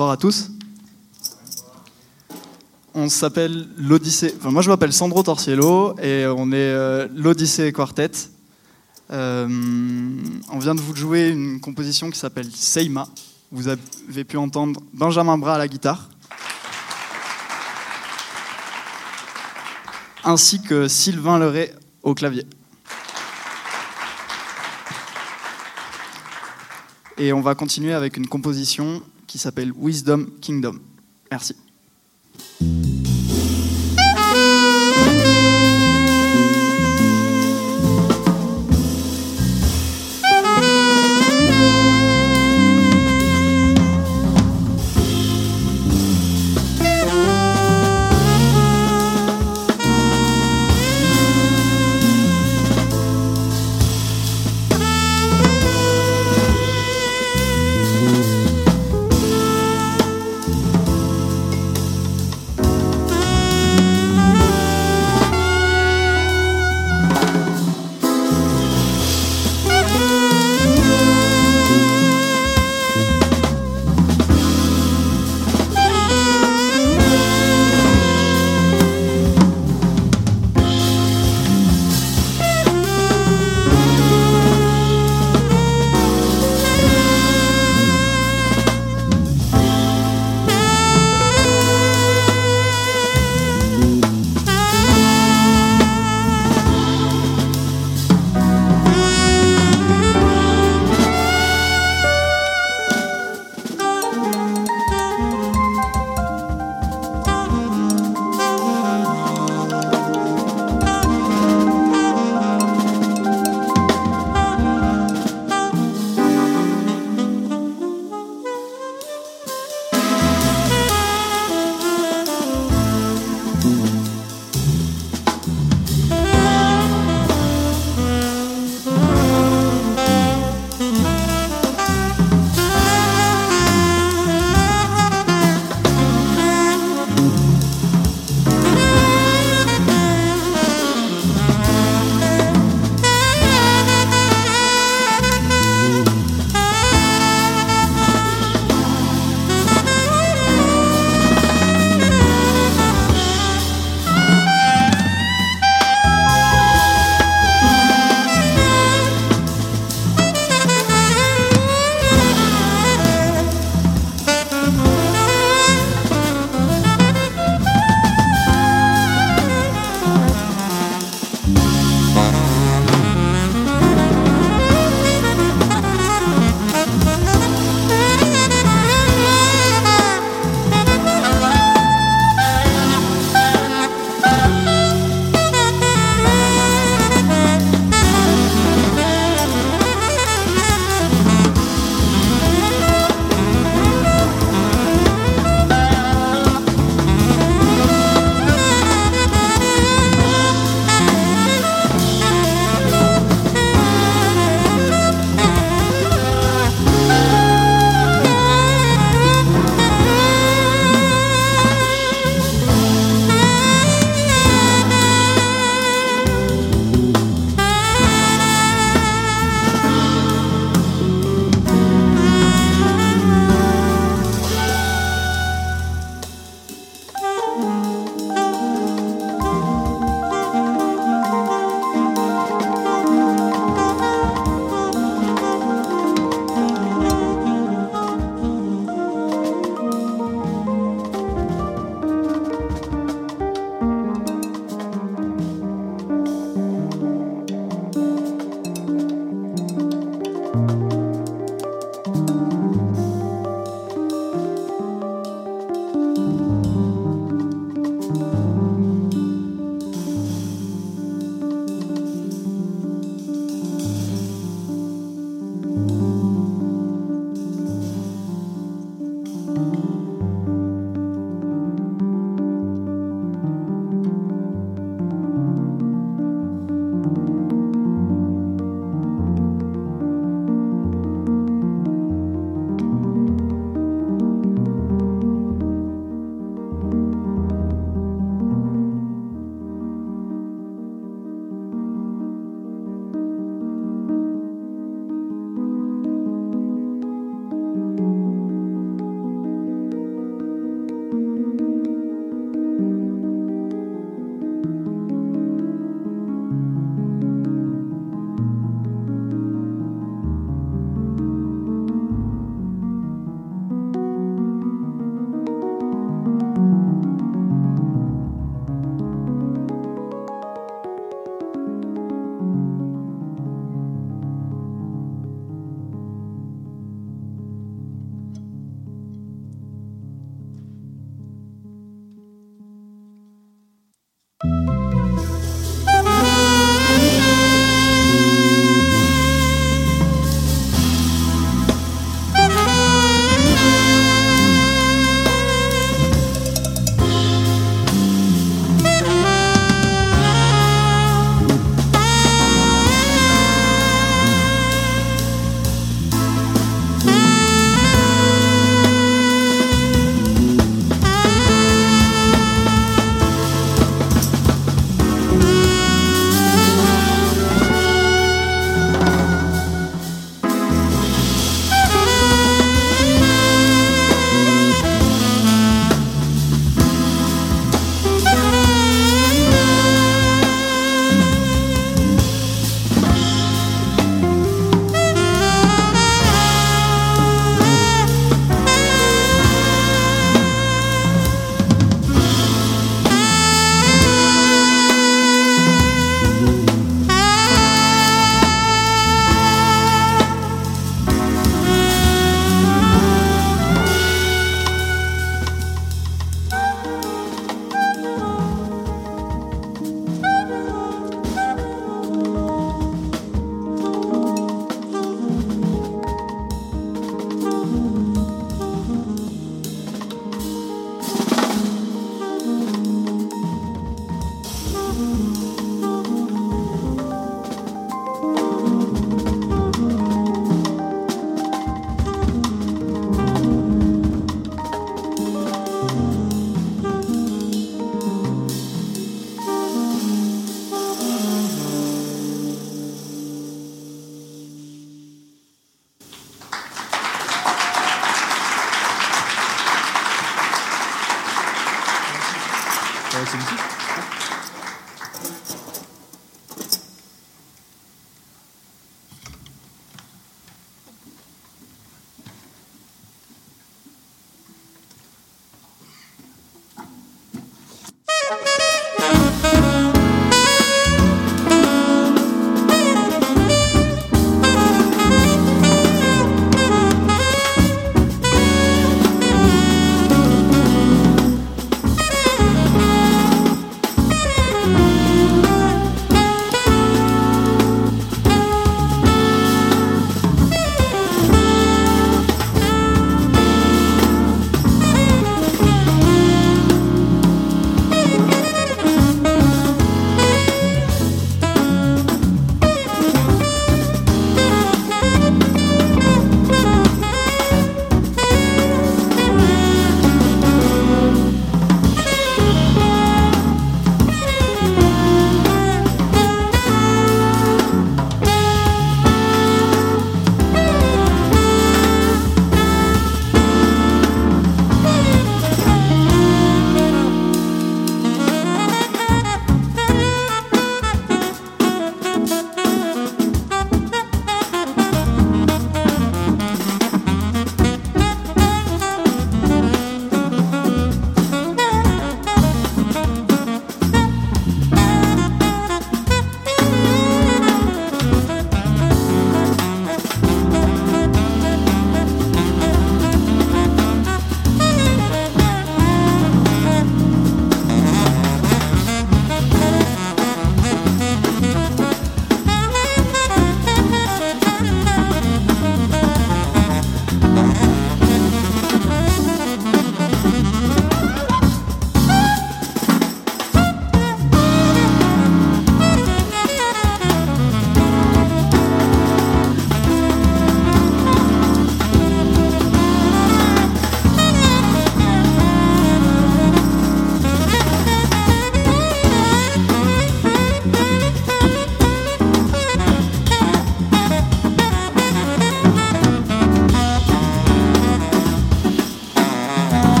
Bonsoir à tous. On s'appelle l'Odyssée. Enfin, moi, je m'appelle Sandro Torciello et on est euh, l'Odyssée Quartet. Euh, on vient de vous jouer une composition qui s'appelle Seima. Vous avez pu entendre Benjamin Bras à la guitare. Ainsi que Sylvain Leray au clavier. Et on va continuer avec une composition qui s'appelle Wisdom Kingdom. Merci.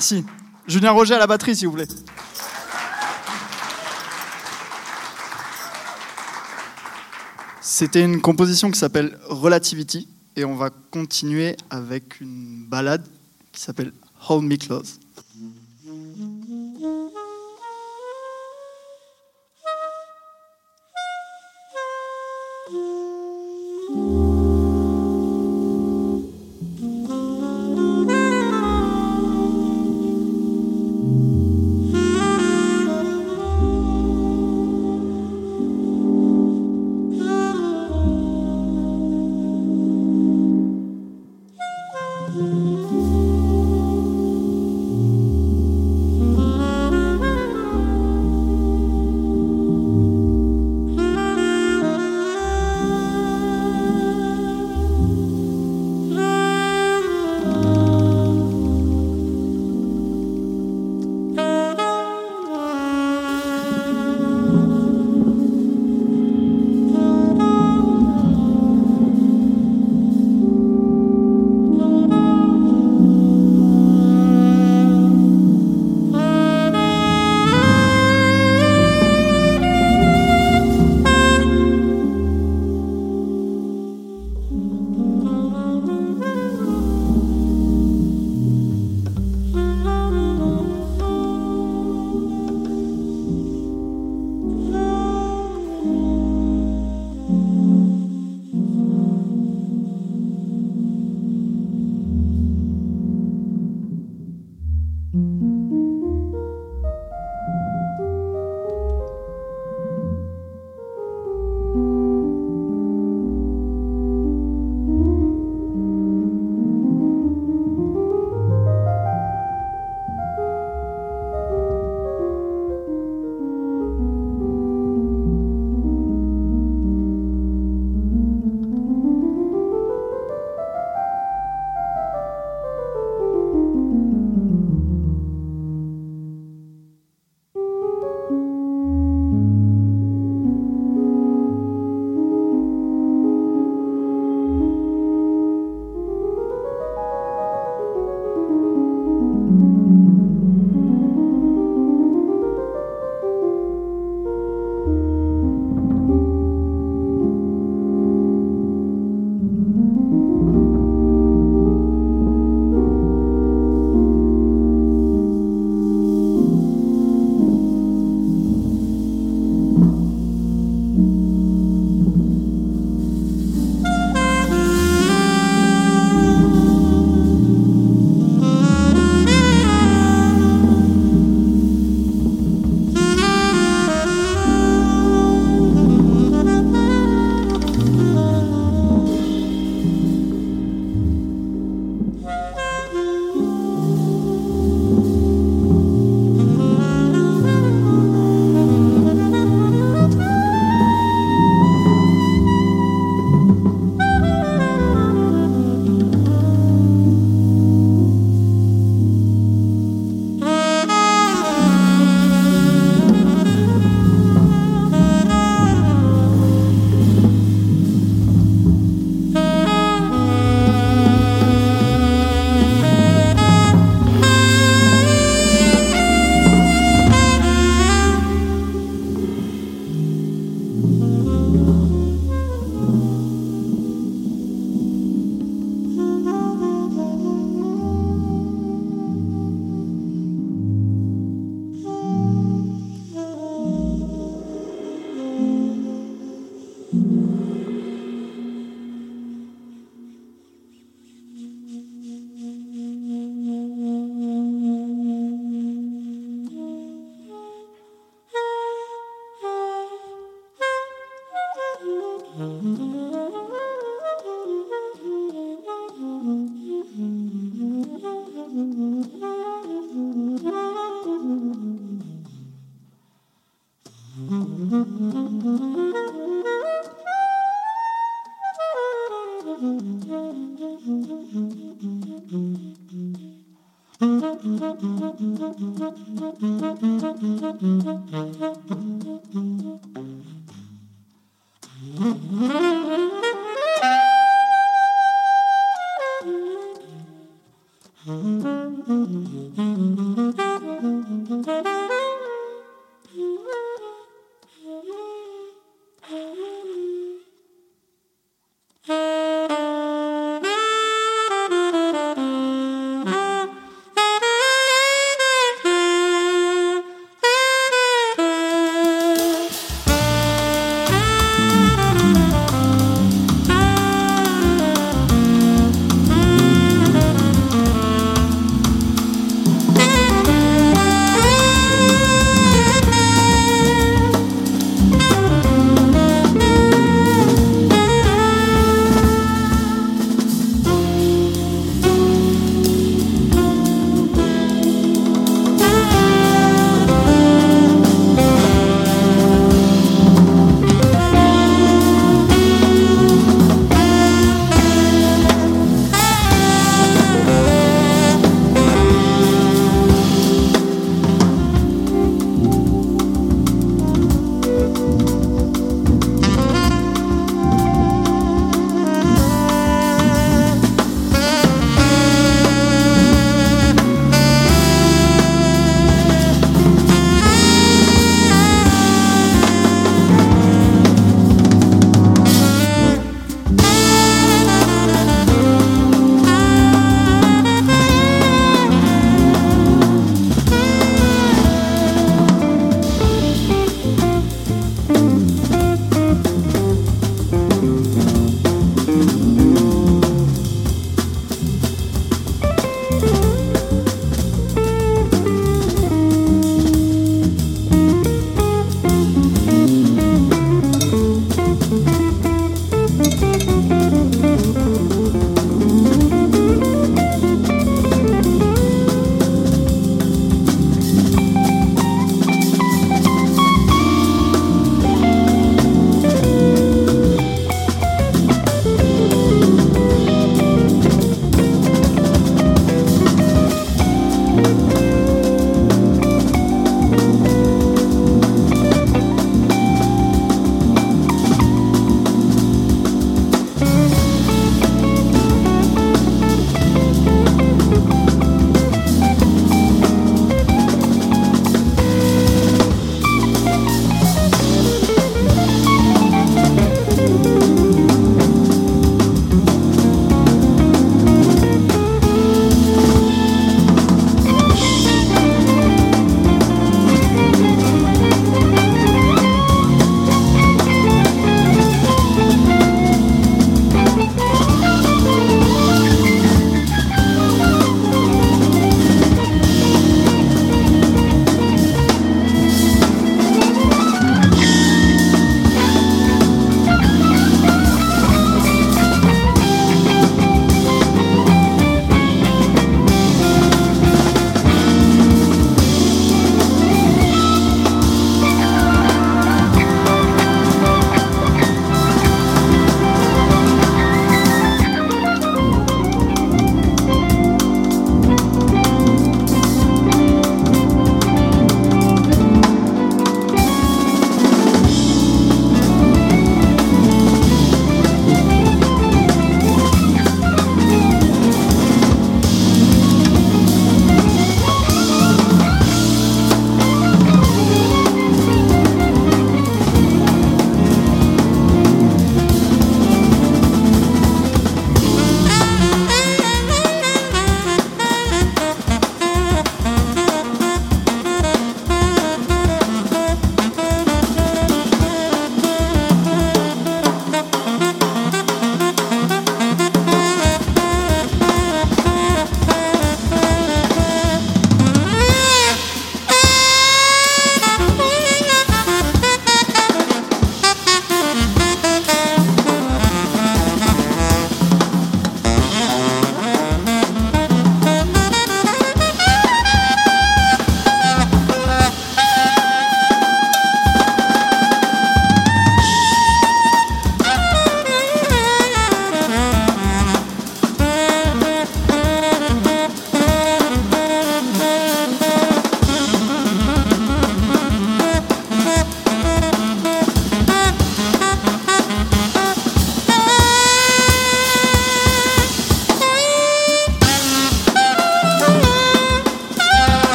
Merci. Julien Roger à la batterie, s'il vous plaît. C'était une composition qui s'appelle Relativity et on va continuer avec une balade qui s'appelle Hold Me Close.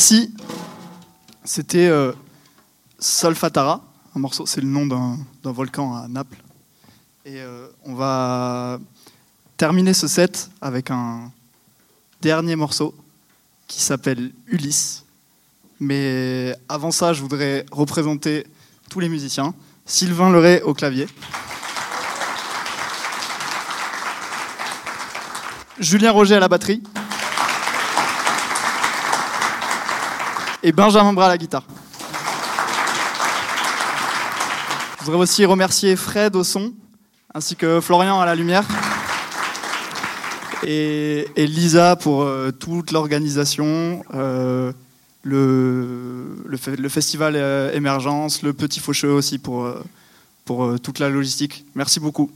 Merci. C'était euh, Solfatara, un morceau, c'est le nom d'un volcan à Naples. Et euh, on va terminer ce set avec un dernier morceau qui s'appelle Ulysse. Mais avant ça, je voudrais représenter tous les musiciens. Sylvain Leray au clavier. Julien Roger à la batterie. Et Benjamin Bras à la guitare. Je voudrais aussi remercier Fred au son, ainsi que Florian à la lumière. Et, Lisa pour euh, toute l'organisation, euh, le, festival euh, Émergence, le Petit Faucheux aussi pour, pour toute la logistique. Merci beaucoup.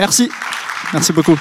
Merci. Merci beaucoup.